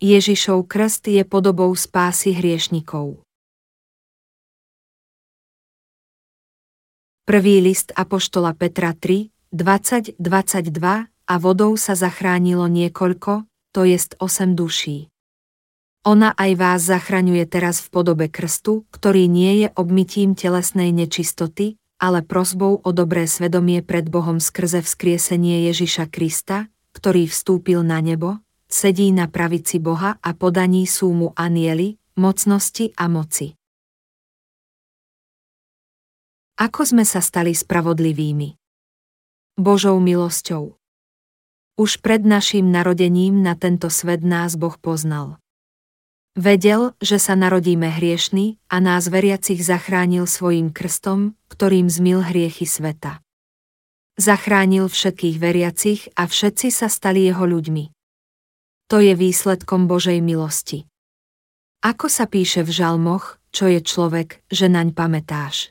Ježišov krst je podobou spásy hriešnikov. Prvý list Apoštola Petra 3, 20, 22 a vodou sa zachránilo niekoľko, to jest 8 duší. Ona aj vás zachraňuje teraz v podobe krstu, ktorý nie je obmytím telesnej nečistoty, ale prosbou o dobré svedomie pred Bohom skrze vzkriesenie Ježiša Krista, ktorý vstúpil na nebo, sedí na pravici Boha a podaní sú mu anieli, mocnosti a moci. Ako sme sa stali spravodlivými? Božou milosťou. Už pred naším narodením na tento svet nás Boh poznal. Vedel, že sa narodíme hriešni a nás veriacich zachránil svojim krstom, ktorým zmil hriechy sveta. Zachránil všetkých veriacich a všetci sa stali jeho ľuďmi. To je výsledkom Božej milosti. Ako sa píše v žalmoch, čo je človek, že naň pamätáš.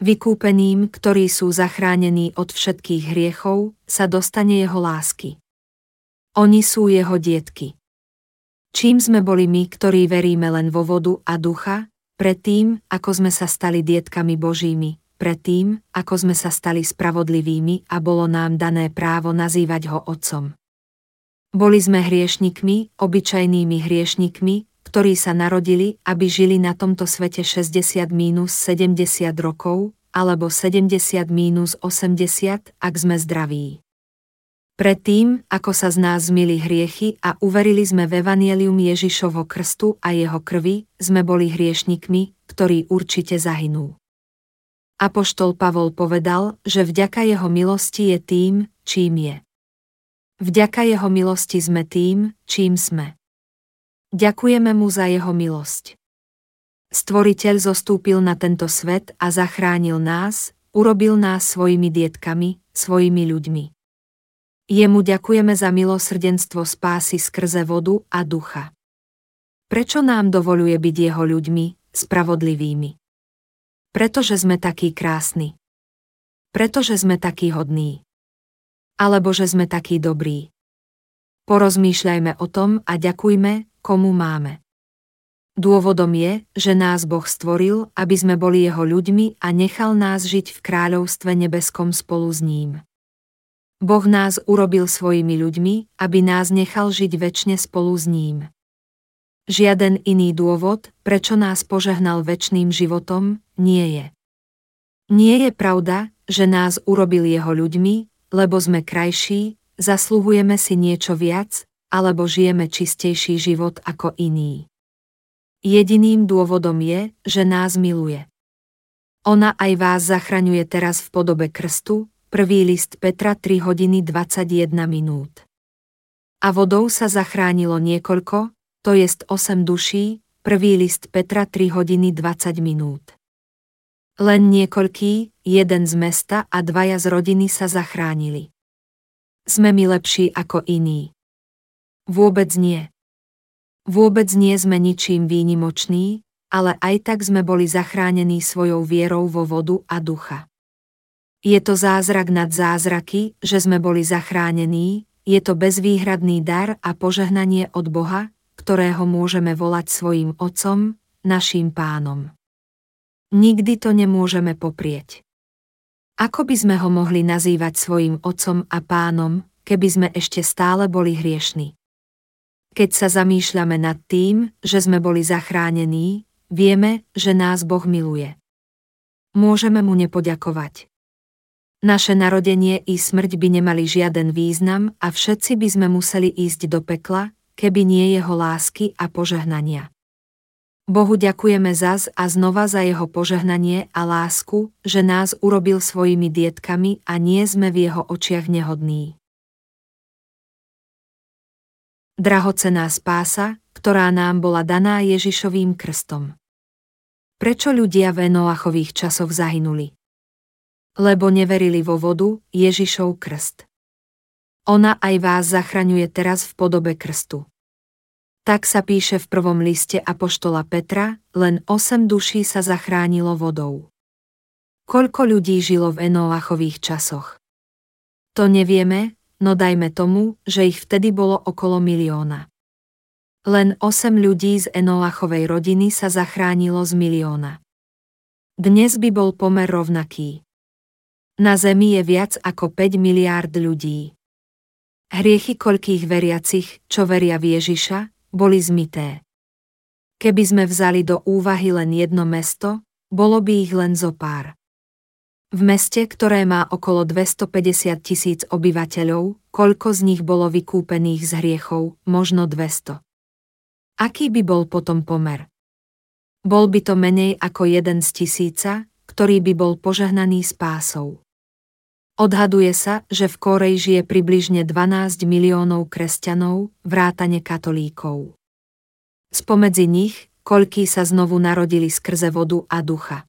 Vykúpeným, ktorí sú zachránení od všetkých hriechov, sa dostane jeho lásky. Oni sú jeho dietky. Čím sme boli my, ktorí veríme len vo vodu a ducha, predtým, ako sme sa stali dietkami Božími, predtým, ako sme sa stali spravodlivými a bolo nám dané právo nazývať ho Otcom. Boli sme hriešnikmi, obyčajnými hriešnikmi, ktorí sa narodili, aby žili na tomto svete 60 minus 70 rokov, alebo 70 minus 80, ak sme zdraví. Predtým, ako sa z nás zmili hriechy a uverili sme v Evangelium Ježišovho krstu a jeho krvi, sme boli hriešnikmi, ktorí určite zahynú. Apoštol Pavol povedal, že vďaka jeho milosti je tým, čím je. Vďaka jeho milosti sme tým, čím sme. Ďakujeme mu za jeho milosť. Stvoriteľ zostúpil na tento svet a zachránil nás, urobil nás svojimi dietkami, svojimi ľuďmi. Jemu ďakujeme za milosrdenstvo spásy skrze vodu a ducha. Prečo nám dovoluje byť jeho ľuďmi, spravodlivými? Pretože sme takí krásni. Pretože sme takí hodní alebo že sme takí dobrí. Porozmýšľajme o tom a ďakujme, komu máme. Dôvodom je, že nás Boh stvoril, aby sme boli jeho ľuďmi a nechal nás žiť v kráľovstve nebeskom spolu s ním. Boh nás urobil svojimi ľuďmi, aby nás nechal žiť väčšine spolu s ním. Žiaden iný dôvod, prečo nás požehnal väčšným životom, nie je. Nie je pravda, že nás urobil jeho ľuďmi, lebo sme krajší, zasluhujeme si niečo viac, alebo žijeme čistejší život ako iní. Jediným dôvodom je, že nás miluje. Ona aj vás zachraňuje teraz v podobe krstu, prvý list Petra 3 hodiny 21 minút. A vodou sa zachránilo niekoľko, to jest 8 duší, prvý list Petra 3 hodiny 20 minút. Len niekoľký, jeden z mesta a dvaja z rodiny sa zachránili. Sme my lepší ako iní. Vôbec nie. Vôbec nie sme ničím výnimoční, ale aj tak sme boli zachránení svojou vierou vo vodu a ducha. Je to zázrak nad zázraky, že sme boli zachránení, je to bezvýhradný dar a požehnanie od Boha, ktorého môžeme volať svojim Otcom, naším pánom. Nikdy to nemôžeme poprieť. Ako by sme ho mohli nazývať svojim otcom a pánom, keby sme ešte stále boli hriešni? Keď sa zamýšľame nad tým, že sme boli zachránení, vieme, že nás Boh miluje. Môžeme mu nepoďakovať. Naše narodenie i smrť by nemali žiaden význam a všetci by sme museli ísť do pekla, keby nie jeho lásky a požehnania. Bohu ďakujeme zas a znova za jeho požehnanie a lásku, že nás urobil svojimi dietkami a nie sme v jeho očiach nehodní. Drahocená spása, ktorá nám bola daná Ježišovým krstom. Prečo ľudia v Noachových časoch zahynuli? Lebo neverili vo vodu, Ježišov krst. Ona aj vás zachraňuje teraz v podobe krstu. Tak sa píše v prvom liste Apoštola Petra, len 8 duší sa zachránilo vodou. Koľko ľudí žilo v Enoachových časoch? To nevieme, no dajme tomu, že ich vtedy bolo okolo milióna. Len 8 ľudí z Enoachovej rodiny sa zachránilo z milióna. Dnes by bol pomer rovnaký. Na Zemi je viac ako 5 miliárd ľudí. Hriechy koľkých veriacich, čo veria v Ježiša, boli zmité. Keby sme vzali do úvahy len jedno mesto, bolo by ich len zo pár. V meste, ktoré má okolo 250 tisíc obyvateľov, koľko z nich bolo vykúpených z hriechov, možno 200. Aký by bol potom pomer? Bol by to menej ako jeden z tisíca, ktorý by bol požehnaný spásou. Odhaduje sa, že v Korej žije približne 12 miliónov kresťanov, vrátane katolíkov. Spomedzi nich, koľkí sa znovu narodili skrze vodu a ducha.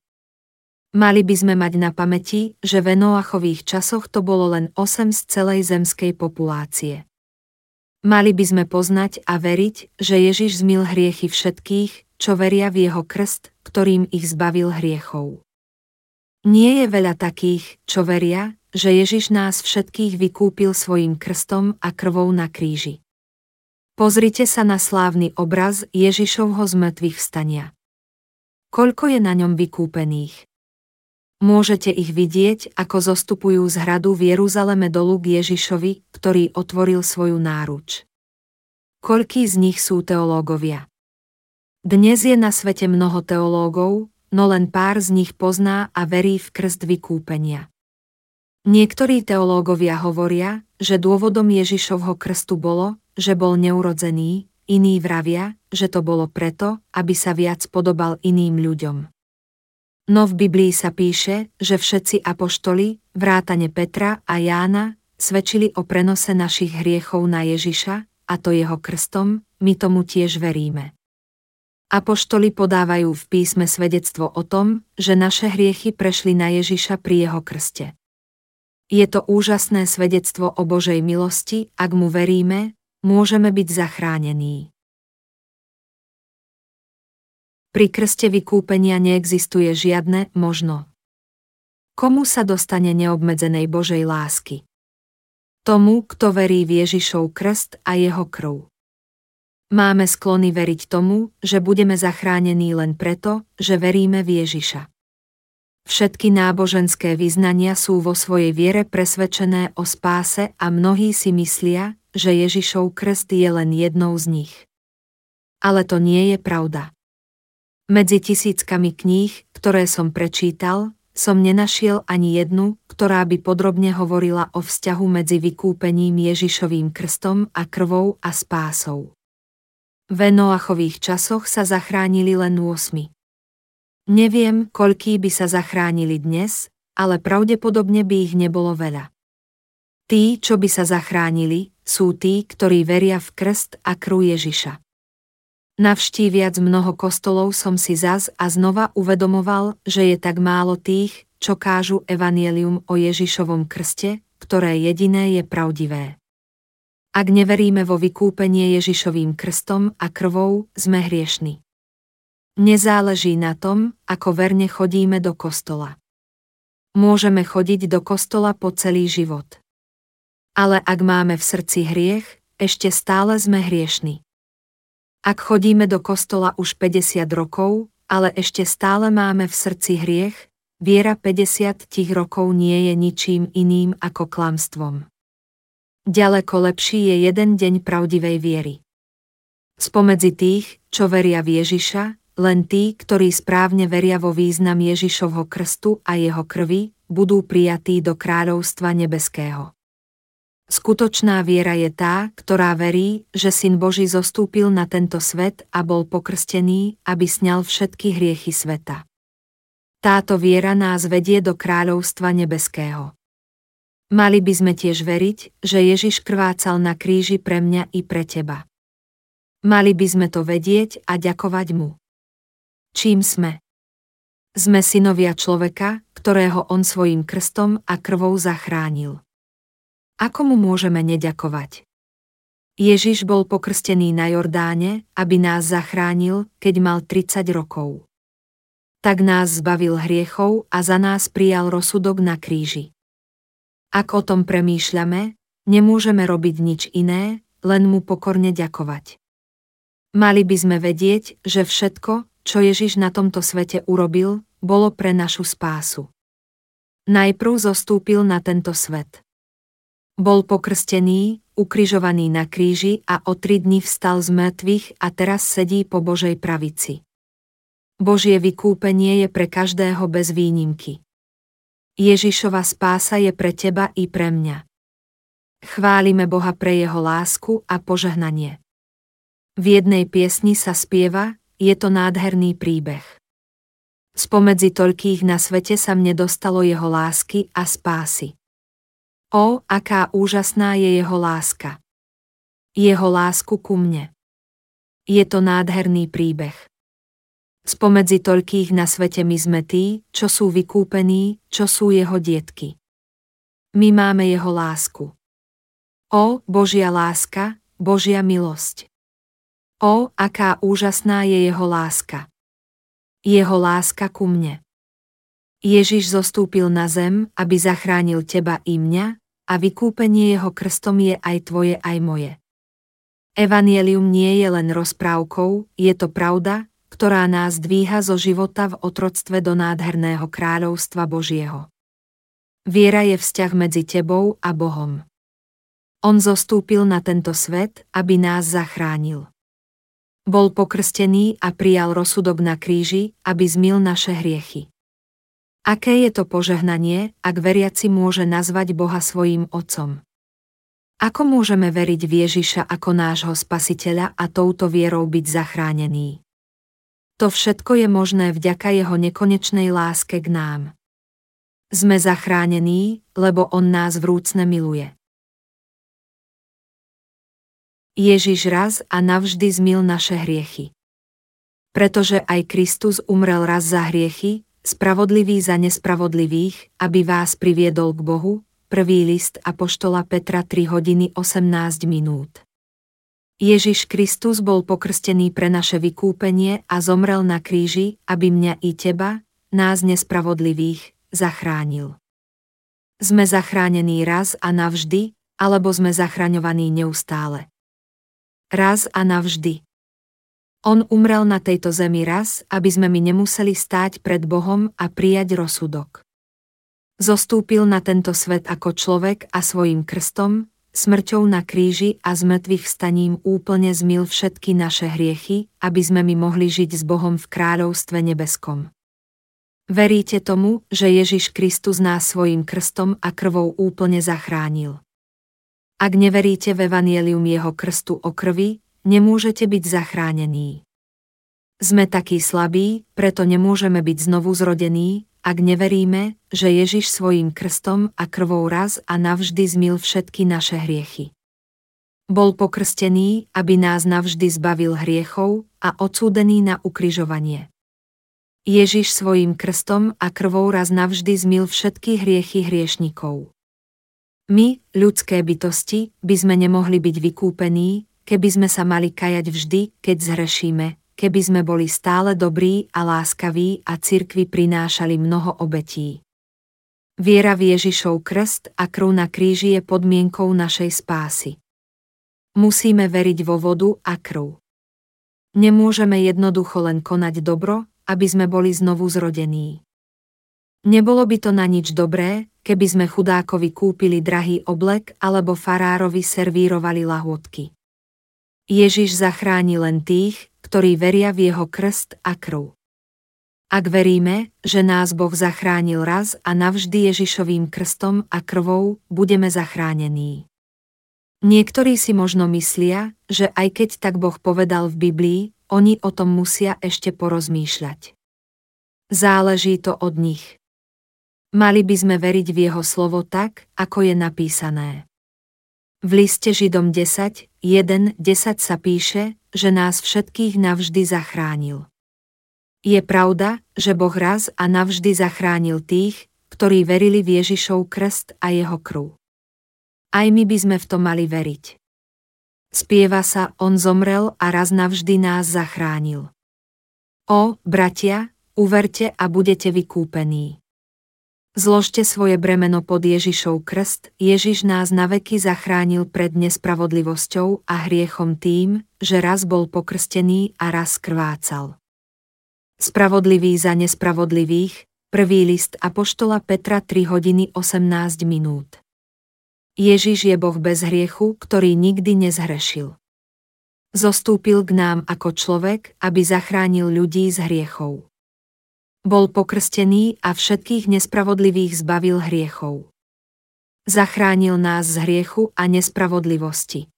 Mali by sme mať na pamäti, že v Noachových časoch to bolo len 8 z celej zemskej populácie. Mali by sme poznať a veriť, že Ježiš zmil hriechy všetkých, čo veria v jeho krst, ktorým ich zbavil hriechov. Nie je veľa takých, čo veria, že Ježiš nás všetkých vykúpil svojim krstom a krvou na kríži. Pozrite sa na slávny obraz Ježišovho zmrtvých vstania. Koľko je na ňom vykúpených? Môžete ich vidieť, ako zostupujú z hradu v Jeruzaleme dolu k Ježišovi, ktorý otvoril svoju náruč. Koľký z nich sú teológovia? Dnes je na svete mnoho teológov, no len pár z nich pozná a verí v krst vykúpenia. Niektorí teológovia hovoria, že dôvodom Ježišovho krstu bolo, že bol neurodzený, iní vravia, že to bolo preto, aby sa viac podobal iným ľuďom. No v Biblii sa píše, že všetci apoštoli, vrátane Petra a Jána, svedčili o prenose našich hriechov na Ježiša, a to jeho krstom, my tomu tiež veríme. Apoštoli podávajú v písme svedectvo o tom, že naše hriechy prešli na Ježiša pri jeho krste. Je to úžasné svedectvo o Božej milosti, ak mu veríme, môžeme byť zachránení. Pri krste vykúpenia neexistuje žiadne možno. Komu sa dostane neobmedzenej Božej lásky? Tomu, kto verí v Ježišov krst a jeho krv. Máme sklony veriť tomu, že budeme zachránení len preto, že veríme v Ježiša. Všetky náboženské vyznania sú vo svojej viere presvedčené o spáse a mnohí si myslia, že Ježišov krst je len jednou z nich. Ale to nie je pravda. Medzi tisíckami kníh, ktoré som prečítal, som nenašiel ani jednu, ktorá by podrobne hovorila o vzťahu medzi vykúpením Ježišovým krstom a krvou a spásou. V Noachových časoch sa zachránili len 8. Neviem, koľký by sa zachránili dnes, ale pravdepodobne by ich nebolo veľa. Tí, čo by sa zachránili, sú tí, ktorí veria v krst a krv Ježiša. Navštíviac mnoho kostolov som si zas a znova uvedomoval, že je tak málo tých, čo kážu evanielium o Ježišovom krste, ktoré jediné je pravdivé. Ak neveríme vo vykúpenie Ježišovým krstom a krvou, sme hriešni. Nezáleží na tom, ako verne chodíme do kostola. Môžeme chodiť do kostola po celý život. Ale ak máme v srdci hriech, ešte stále sme hriešni. Ak chodíme do kostola už 50 rokov, ale ešte stále máme v srdci hriech, viera 50 tých rokov nie je ničím iným ako klamstvom. Ďaleko lepší je jeden deň pravdivej viery. Spomedzi tých, čo veria v Ježiša, len tí, ktorí správne veria vo význam Ježišovho krstu a jeho krvi, budú prijatí do kráľovstva nebeského. Skutočná viera je tá, ktorá verí, že Syn Boží zostúpil na tento svet a bol pokrstený, aby sňal všetky hriechy sveta. Táto viera nás vedie do kráľovstva nebeského. Mali by sme tiež veriť, že Ježiš krvácal na kríži pre mňa i pre teba. Mali by sme to vedieť a ďakovať mu. Čím sme? Sme synovia človeka, ktorého on svojim krstom a krvou zachránil. Ako mu môžeme neďakovať? Ježiš bol pokrstený na Jordáne, aby nás zachránil, keď mal 30 rokov. Tak nás zbavil hriechov a za nás prijal rozsudok na kríži. Ak o tom premýšľame, nemôžeme robiť nič iné, len mu pokorne ďakovať. Mali by sme vedieť, že všetko, čo Ježiš na tomto svete urobil, bolo pre našu spásu. Najprv zostúpil na tento svet. Bol pokrstený, ukrižovaný na kríži a o tri dni vstal z mŕtvych a teraz sedí po Božej pravici. Božie vykúpenie je pre každého bez výnimky. Ježišova spása je pre teba i pre mňa. Chválime Boha pre jeho lásku a požehnanie. V jednej piesni sa spieva, je to nádherný príbeh. Spomedzi toľkých na svete sa mne dostalo jeho lásky a spásy. O, aká úžasná je jeho láska. Jeho lásku ku mne. Je to nádherný príbeh. Spomedzi toľkých na svete my sme tí, čo sú vykúpení, čo sú jeho dietky. My máme jeho lásku. O, Božia láska, Božia milosť. O, aká úžasná je jeho láska. Jeho láska ku mne. Ježiš zostúpil na zem, aby zachránil teba i mňa, a vykúpenie jeho krstom je aj tvoje aj moje. Evangelium nie je len rozprávkou, je to pravda, ktorá nás dvíha zo života v otroctve do nádherného kráľovstva Božieho. Viera je vzťah medzi tebou a Bohom. On zostúpil na tento svet, aby nás zachránil. Bol pokrstený a prijal rozsudok na kríži, aby zmil naše hriechy. Aké je to požehnanie, ak veriaci môže nazvať Boha svojím Otcom? Ako môžeme veriť v Ježiša ako nášho spasiteľa a touto vierou byť zachránený? To všetko je možné vďaka jeho nekonečnej láske k nám. Sme zachránení, lebo on nás vrúcne miluje. Ježiš raz a navždy zmil naše hriechy. Pretože aj Kristus umrel raz za hriechy, spravodlivý za nespravodlivých, aby vás priviedol k Bohu, prvý list Apoštola Petra 3 hodiny 18 minút. Ježiš Kristus bol pokrstený pre naše vykúpenie a zomrel na kríži, aby mňa i teba, nás nespravodlivých, zachránil. Sme zachránení raz a navždy, alebo sme zachraňovaní neustále raz a navždy. On umrel na tejto zemi raz, aby sme my nemuseli stáť pred Bohom a prijať rozsudok. Zostúpil na tento svet ako človek a svojim krstom, smrťou na kríži a z mŕtvych staním úplne zmil všetky naše hriechy, aby sme my mohli žiť s Bohom v kráľovstve nebeskom. Veríte tomu, že Ježiš Kristus nás svojim krstom a krvou úplne zachránil. Ak neveríte v evanielium jeho krstu o krvi, nemôžete byť zachránení. Sme takí slabí, preto nemôžeme byť znovu zrodení, ak neveríme, že Ježiš svojim krstom a krvou raz a navždy zmil všetky naše hriechy. Bol pokrstený, aby nás navždy zbavil hriechov a odsúdený na ukrižovanie. Ježiš svojim krstom a krvou raz navždy zmil všetky hriechy hriešnikov. My, ľudské bytosti, by sme nemohli byť vykúpení, keby sme sa mali kajať vždy, keď zhrešíme, keby sme boli stále dobrí a láskaví a cirkvi prinášali mnoho obetí. Viera v Ježišov krst a krv na kríži je podmienkou našej spásy. Musíme veriť vo vodu a krv. Nemôžeme jednoducho len konať dobro, aby sme boli znovu zrodení. Nebolo by to na nič dobré, keby sme chudákovi kúpili drahý oblek alebo farárovi servírovali lahôdky. Ježiš zachráni len tých, ktorí veria v jeho krst a krv. Ak veríme, že nás Boh zachránil raz a navždy Ježišovým krstom a krvou, budeme zachránení. Niektorí si možno myslia, že aj keď tak Boh povedal v Biblii, oni o tom musia ešte porozmýšľať. Záleží to od nich. Mali by sme veriť v jeho slovo tak, ako je napísané. V liste Židom 10, 1, 10 sa píše, že nás všetkých navždy zachránil. Je pravda, že Boh raz a navždy zachránil tých, ktorí verili v Ježišov krst a jeho krv. Aj my by sme v to mali veriť. Spieva sa, on zomrel a raz navždy nás zachránil. O, bratia, uverte a budete vykúpení. Zložte svoje bremeno pod Ježišov krst, Ježiš nás naveky zachránil pred nespravodlivosťou a hriechom tým, že raz bol pokrstený a raz krvácal. Spravodlivý za nespravodlivých, prvý list Apoštola Petra 3 hodiny 18 minút. Ježiš je Boh bez hriechu, ktorý nikdy nezhrešil. Zostúpil k nám ako človek, aby zachránil ľudí z hriechov. Bol pokrstený a všetkých nespravodlivých zbavil hriechov. Zachránil nás z hriechu a nespravodlivosti.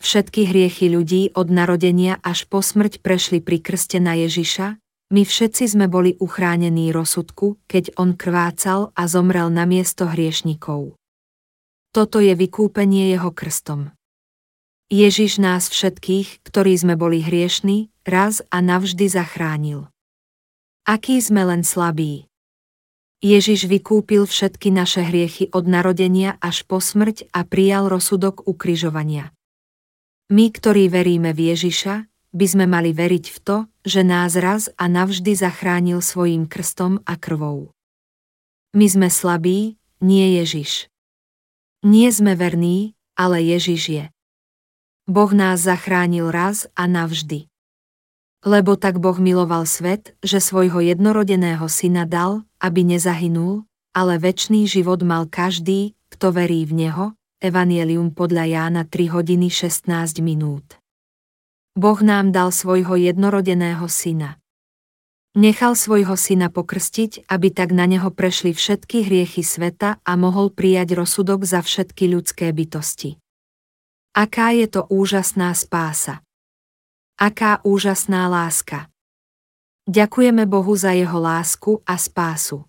Všetky hriechy ľudí od narodenia až po smrť prešli pri krste na Ježiša, my všetci sme boli uchránení rozsudku, keď on krvácal a zomrel na miesto hriešnikov. Toto je vykúpenie jeho krstom. Ježiš nás všetkých, ktorí sme boli hriešní, raz a navždy zachránil. Aký sme len slabí. Ježiš vykúpil všetky naše hriechy od narodenia až po smrť a prijal rozsudok ukrižovania. My, ktorí veríme v Ježiša, by sme mali veriť v to, že nás raz a navždy zachránil svojim krstom a krvou. My sme slabí, nie Ježiš. Nie sme verní, ale Ježiš je. Boh nás zachránil raz a navždy. Lebo tak Boh miloval svet, že svojho jednorodeného syna dal, aby nezahynul, ale väčší život mal každý, kto verí v Neho, Evangelium podľa Jána 3 hodiny 16 minút. Boh nám dal svojho jednorodeného syna. Nechal svojho syna pokrstiť, aby tak na neho prešli všetky hriechy sveta a mohol prijať rozsudok za všetky ľudské bytosti. Aká je to úžasná spása! Aká úžasná láska. Ďakujeme Bohu za jeho lásku a spásu.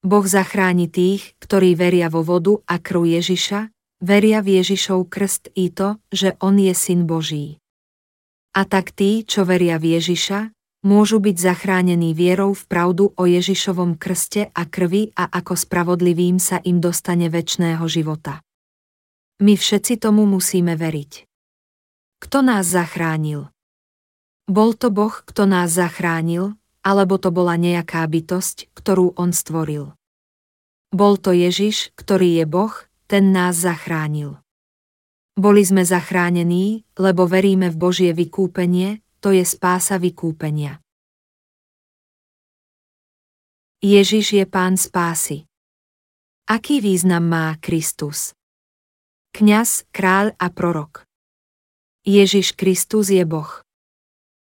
Boh zachráni tých, ktorí veria vo vodu a krv Ježiša, veria v Ježišov krst i to, že On je Syn Boží. A tak tí, čo veria v Ježiša, môžu byť zachránení vierou v pravdu o Ježišovom krste a krvi a ako spravodlivým sa im dostane väčšného života. My všetci tomu musíme veriť. Kto nás zachránil? Bol to Boh, kto nás zachránil, alebo to bola nejaká bytosť, ktorú On stvoril. Bol to Ježiš, ktorý je Boh, ten nás zachránil. Boli sme zachránení, lebo veríme v Božie vykúpenie, to je spása vykúpenia. Ježiš je pán spásy. Aký význam má Kristus? Kňaz, kráľ a prorok. Ježiš Kristus je Boh.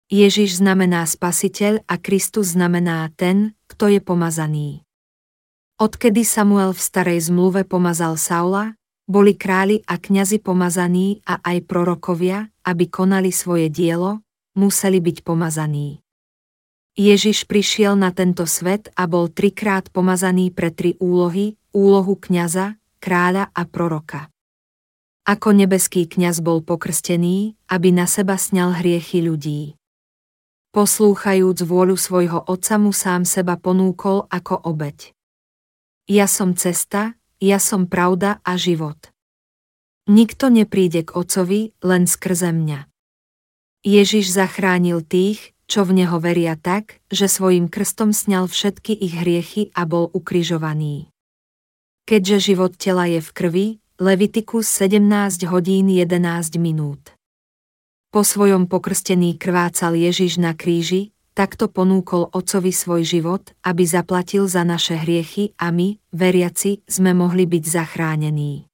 Ježiš znamená spasiteľ a Kristus znamená ten, kto je pomazaný. Odkedy Samuel v starej zmluve pomazal Saula, boli králi a kňazi pomazaní a aj prorokovia, aby konali svoje dielo, museli byť pomazaní. Ježiš prišiel na tento svet a bol trikrát pomazaný pre tri úlohy, úlohu kňaza, kráľa a proroka. Ako nebeský kňaz bol pokrstený, aby na seba sňal hriechy ľudí. Poslúchajúc vôľu svojho otca mu sám seba ponúkol ako obeď. Ja som cesta, ja som pravda a život. Nikto nepríde k otcovi len skrze mňa. Ježiš zachránil tých, čo v neho veria tak, že svojim krstom sňal všetky ich hriechy a bol ukrižovaný. Keďže život tela je v krvi, Levitikus 17 hodín 11 minút. Po svojom pokrstení krvácal Ježiš na kríži, takto ponúkol Otcovi svoj život, aby zaplatil za naše hriechy a my, veriaci, sme mohli byť zachránení.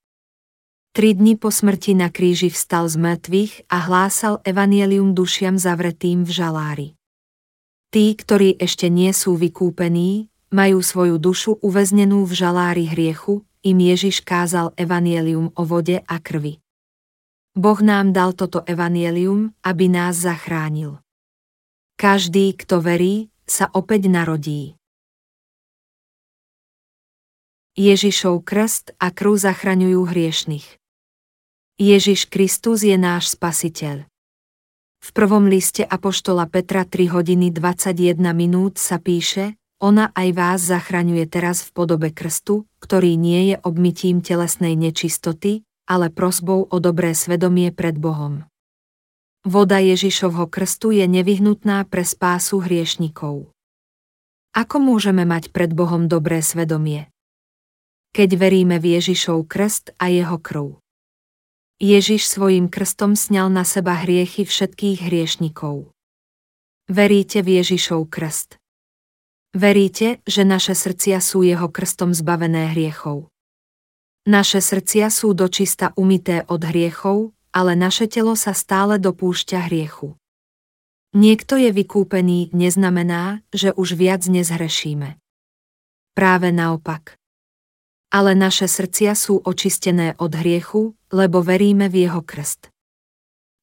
Tri dni po smrti na kríži vstal z mŕtvych a hlásal evanielium dušiam zavretým v žalári. Tí, ktorí ešte nie sú vykúpení, majú svoju dušu uväznenú v žalári hriechu, im Ježiš kázal evanielium o vode a krvi. Boh nám dal toto evanielium, aby nás zachránil. Každý, kto verí, sa opäť narodí. Ježišov krst a krv zachraňujú hriešných. Ježiš Kristus je náš spasiteľ. V prvom liste Apoštola Petra 3 hodiny 21 minút sa píše, ona aj vás zachraňuje teraz v podobe krstu, ktorý nie je obmytím telesnej nečistoty, ale prosbou o dobré svedomie pred Bohom. Voda Ježišovho krstu je nevyhnutná pre spásu hriešnikov. Ako môžeme mať pred Bohom dobré svedomie? Keď veríme v Ježišov krst a jeho krv. Ježiš svojim krstom sňal na seba hriechy všetkých hriešnikov. Veríte v Ježišov krst. Veríte, že naše srdcia sú jeho krstom zbavené hriechov. Naše srdcia sú dočista umité od hriechov, ale naše telo sa stále dopúšťa hriechu. Niekto je vykúpený neznamená, že už viac nezhrešíme. Práve naopak. Ale naše srdcia sú očistené od hriechu, lebo veríme v jeho krst.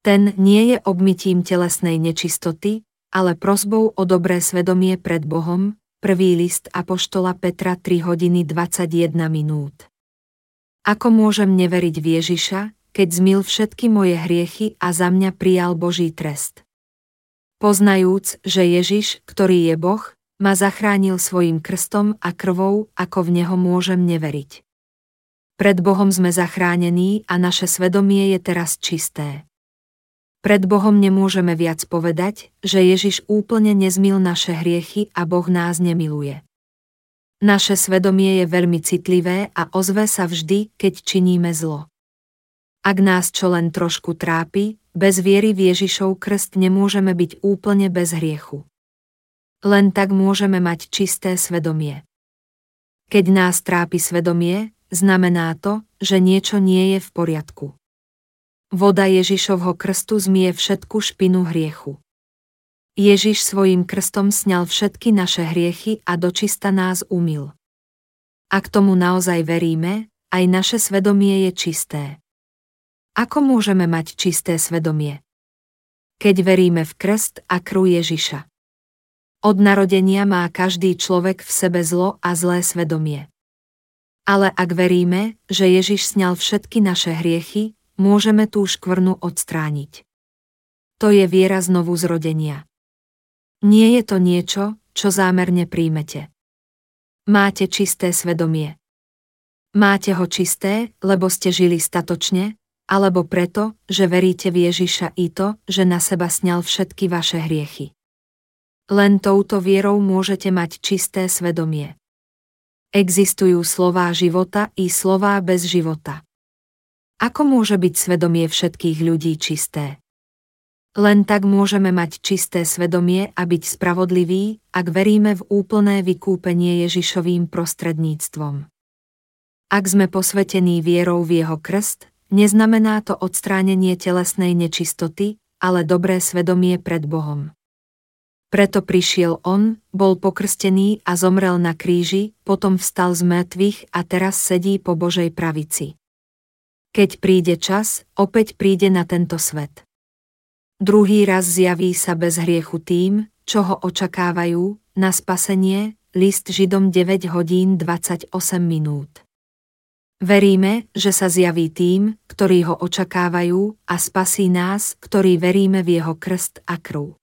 Ten nie je obmytím telesnej nečistoty, ale prosbou o dobré svedomie pred Bohom, prvý list Apoštola Petra 3 hodiny 21 minút. Ako môžem neveriť v Ježiša, keď zmil všetky moje hriechy a za mňa prijal Boží trest? Poznajúc, že Ježiš, ktorý je Boh, ma zachránil svojim krstom a krvou, ako v Neho môžem neveriť. Pred Bohom sme zachránení a naše svedomie je teraz čisté. Pred Bohom nemôžeme viac povedať, že Ježiš úplne nezmil naše hriechy a Boh nás nemiluje. Naše svedomie je veľmi citlivé a ozve sa vždy, keď činíme zlo. Ak nás čo len trošku trápi, bez viery v Ježišov krst nemôžeme byť úplne bez hriechu. Len tak môžeme mať čisté svedomie. Keď nás trápi svedomie, znamená to, že niečo nie je v poriadku. Voda Ježišovho krstu zmie všetku špinu hriechu. Ježiš svojim krstom sňal všetky naše hriechy a dočista nás umil. Ak tomu naozaj veríme, aj naše svedomie je čisté. Ako môžeme mať čisté svedomie? Keď veríme v krst a krv Ježiša. Od narodenia má každý človek v sebe zlo a zlé svedomie. Ale ak veríme, že Ježiš sňal všetky naše hriechy, môžeme tú škvrnu odstrániť. To je viera znovu zrodenia. Nie je to niečo, čo zámerne príjmete. Máte čisté svedomie. Máte ho čisté, lebo ste žili statočne, alebo preto, že veríte v Ježiša i to, že na seba sňal všetky vaše hriechy. Len touto vierou môžete mať čisté svedomie. Existujú slová života i slová bez života. Ako môže byť svedomie všetkých ľudí čisté? Len tak môžeme mať čisté svedomie a byť spravodliví, ak veríme v úplné vykúpenie Ježišovým prostredníctvom. Ak sme posvetení vierou v jeho krst, Neznamená to odstránenie telesnej nečistoty, ale dobré svedomie pred Bohom. Preto prišiel on, bol pokrstený a zomrel na kríži, potom vstal z mŕtvych a teraz sedí po Božej pravici. Keď príde čas, opäť príde na tento svet. Druhý raz zjaví sa bez hriechu tým, čo ho očakávajú, na spasenie, list Židom 9 hodín 28 minút. Veríme, že sa zjaví tým, ktorí ho očakávajú a spasí nás, ktorí veríme v jeho krst a krv.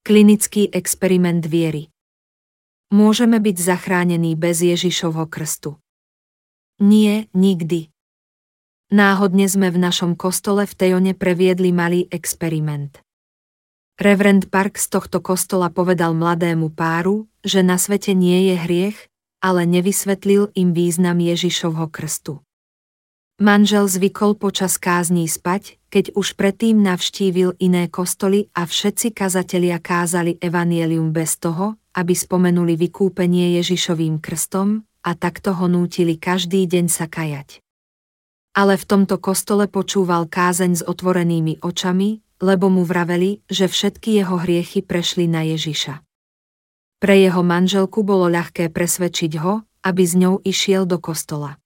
Klinický experiment viery Môžeme byť zachránení bez Ježišovho krstu. Nie, nikdy. Náhodne sme v našom kostole v Tejone previedli malý experiment. Reverend Park z tohto kostola povedal mladému páru, že na svete nie je hriech, ale nevysvetlil im význam Ježišovho krstu. Manžel zvykol počas kázní spať, keď už predtým navštívil iné kostoly a všetci kazatelia kázali evanielium bez toho, aby spomenuli vykúpenie Ježišovým krstom a takto ho nútili každý deň sa kajať. Ale v tomto kostole počúval kázeň s otvorenými očami, lebo mu vraveli, že všetky jeho hriechy prešli na Ježiša. Pre jeho manželku bolo ľahké presvedčiť ho, aby s ňou išiel do kostola.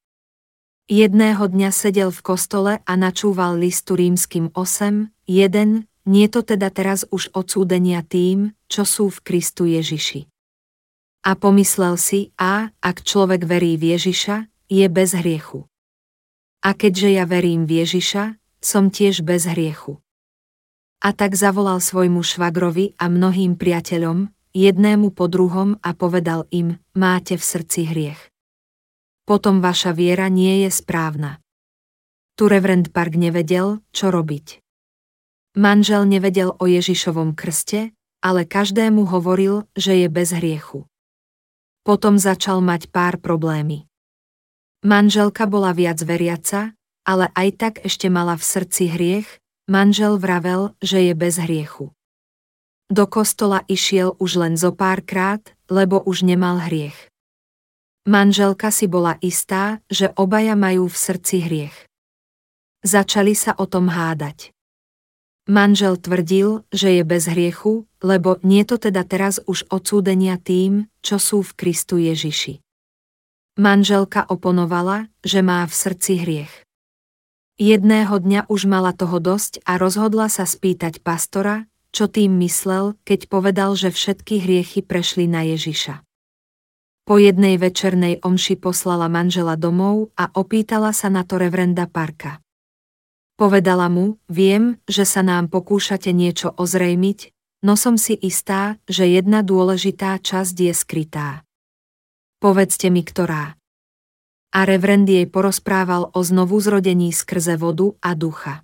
Jedného dňa sedel v kostole a načúval listu rímským 8, 1, nie to teda teraz už odsúdenia tým, čo sú v Kristu Ježiši. A pomyslel si, a, ak človek verí v Ježiša, je bez hriechu. A keďže ja verím v Ježiša, som tiež bez hriechu. A tak zavolal svojmu švagrovi a mnohým priateľom, jednému po druhom a povedal im, máte v srdci hriech. Potom vaša viera nie je správna. Tu reverend Park nevedel, čo robiť. Manžel nevedel o Ježišovom krste, ale každému hovoril, že je bez hriechu. Potom začal mať pár problémy. Manželka bola viac veriaca, ale aj tak ešte mala v srdci hriech, manžel vravel, že je bez hriechu. Do kostola išiel už len zo párkrát, lebo už nemal hriech. Manželka si bola istá, že obaja majú v srdci hriech. Začali sa o tom hádať. Manžel tvrdil, že je bez hriechu, lebo nie to teda teraz už odsúdenia tým, čo sú v Kristu Ježiši. Manželka oponovala, že má v srdci hriech. Jedného dňa už mala toho dosť a rozhodla sa spýtať pastora, čo tým myslel, keď povedal, že všetky hriechy prešli na Ježiša. Po jednej večernej omši poslala manžela domov a opýtala sa na to reverenda Parka. Povedala mu, viem, že sa nám pokúšate niečo ozrejmiť, no som si istá, že jedna dôležitá časť je skrytá. Povedzte mi, ktorá. A reverend jej porozprával o znovu zrodení skrze vodu a ducha.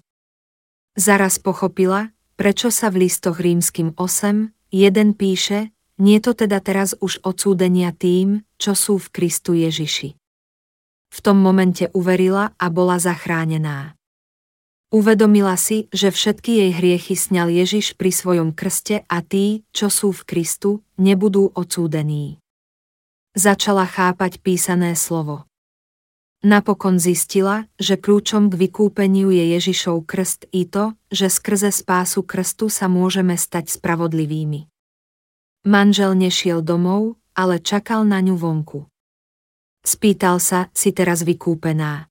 Zaraz pochopila, prečo sa v listoch rímským 8, jeden píše, nie to teda teraz už odsúdenia tým, čo sú v Kristu Ježiši. V tom momente uverila a bola zachránená. Uvedomila si, že všetky jej hriechy sňal Ježiš pri svojom krste a tí, čo sú v Kristu, nebudú odsúdení. Začala chápať písané slovo. Napokon zistila, že kľúčom k vykúpeniu je Ježišov krst i to, že skrze spásu krstu sa môžeme stať spravodlivými. Manžel nešiel domov, ale čakal na ňu vonku. Spýtal sa, si teraz vykúpená.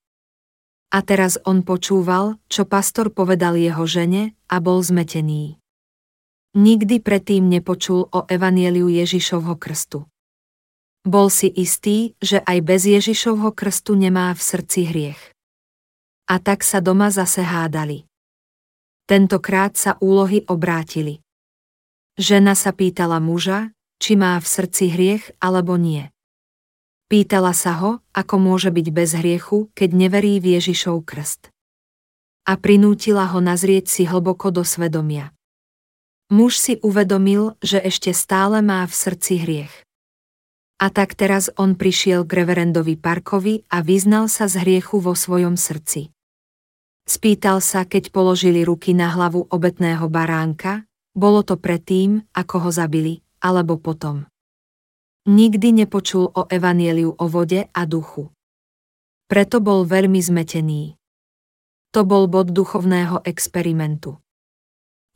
A teraz on počúval, čo pastor povedal jeho žene, a bol zmetený. Nikdy predtým nepočul o evanieliu Ježišovho krstu. Bol si istý, že aj bez Ježišovho krstu nemá v srdci hriech. A tak sa doma zase hádali. Tentokrát sa úlohy obrátili. Žena sa pýtala muža, či má v srdci hriech alebo nie. Pýtala sa ho, ako môže byť bez hriechu, keď neverí v Ježišov krst. A prinútila ho nazrieť si hlboko do svedomia. Muž si uvedomil, že ešte stále má v srdci hriech. A tak teraz on prišiel k reverendovi Parkovi a vyznal sa z hriechu vo svojom srdci. Spýtal sa, keď položili ruky na hlavu obetného baránka, bolo to predtým, ako ho zabili, alebo potom. Nikdy nepočul o evanieliu o vode a duchu. Preto bol veľmi zmetený. To bol bod duchovného experimentu.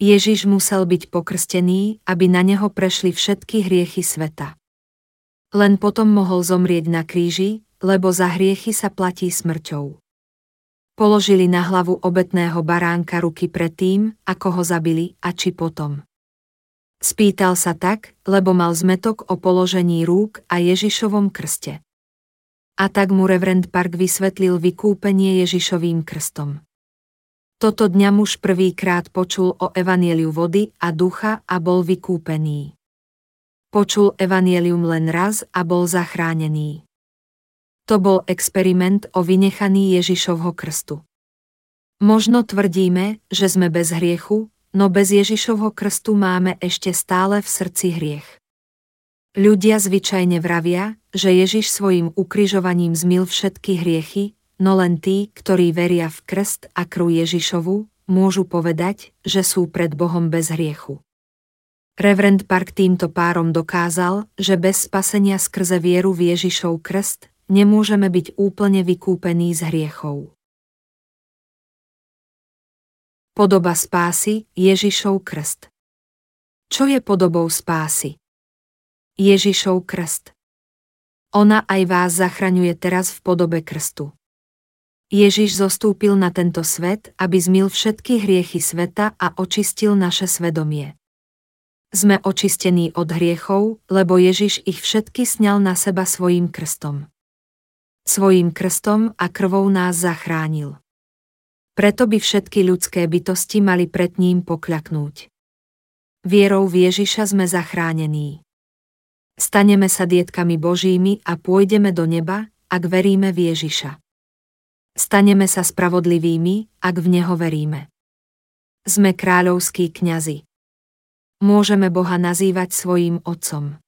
Ježiš musel byť pokrstený, aby na neho prešli všetky hriechy sveta. Len potom mohol zomrieť na kríži, lebo za hriechy sa platí smrťou. Položili na hlavu obetného baránka ruky predtým, ako ho zabili a či potom. Spýtal sa tak, lebo mal zmetok o položení rúk a Ježišovom krste. A tak mu reverend Park vysvetlil vykúpenie Ježišovým krstom. Toto dňa muž prvýkrát počul o evanieliu vody a ducha a bol vykúpený. Počul evanielium len raz a bol zachránený. To bol experiment o vynechaní Ježišovho krstu. Možno tvrdíme, že sme bez hriechu, no bez Ježišovho krstu máme ešte stále v srdci hriech. Ľudia zvyčajne vravia, že Ježiš svojim ukrižovaním zmil všetky hriechy, no len tí, ktorí veria v krst a krv Ježišovu, môžu povedať, že sú pred Bohom bez hriechu. Reverend Park týmto párom dokázal, že bez spasenia skrze vieru v Ježišov krst nemôžeme byť úplne vykúpení z hriechov. Podoba spásy, Ježišov krst. Čo je podobou spásy? Ježišov krst. Ona aj vás zachraňuje teraz v podobe krstu. Ježiš zostúpil na tento svet, aby zmil všetky hriechy sveta a očistil naše svedomie. Sme očistení od hriechov, lebo Ježiš ich všetky sňal na seba svojim krstom. Svojím krstom a krvou nás zachránil. Preto by všetky ľudské bytosti mali pred ním pokľaknúť. Vierou v Ježiša sme zachránení. Staneme sa dietkami Božími a pôjdeme do neba, ak veríme v Ježiša. Staneme sa spravodlivými, ak v Neho veríme. Sme kráľovskí kňazi. Môžeme Boha nazývať svojím Otcom.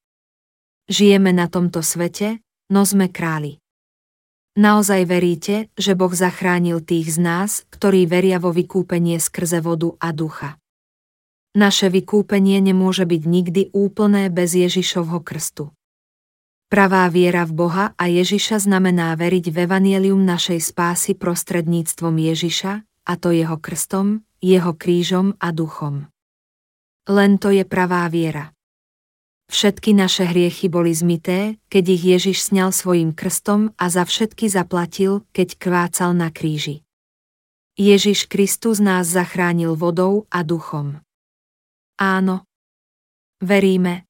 Žijeme na tomto svete, no sme králi. Naozaj veríte, že Boh zachránil tých z nás, ktorí veria vo vykúpenie skrze vodu a ducha. Naše vykúpenie nemôže byť nikdy úplné bez Ježišovho krstu. Pravá viera v Boha a Ježiša znamená veriť v evanielium našej spásy prostredníctvom Ježiša, a to jeho krstom, jeho krížom a duchom. Len to je pravá viera. Všetky naše hriechy boli zmité, keď ich Ježiš sňal svojim krstom a za všetky zaplatil, keď kvácal na kríži. Ježiš Kristus nás zachránil vodou a duchom. Áno. Veríme,